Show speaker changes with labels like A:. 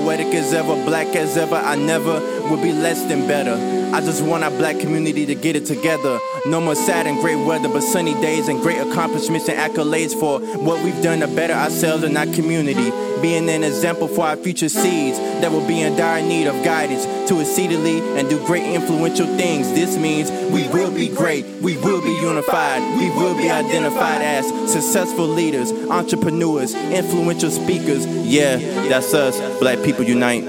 A: poetic as ever, black as ever. I never would be less than better. I just want our black community to get it together. No more sad and great weather, but sunny days and great accomplishments and accolades for what we've done to better ourselves and our community. Being an example for our future seeds that will be in dire need of guidance to exceedingly and do great influential things. This means we will be great, we will be unified, we will be identified as successful leaders, entrepreneurs, influential speakers. Yeah, that's us, Black People Unite.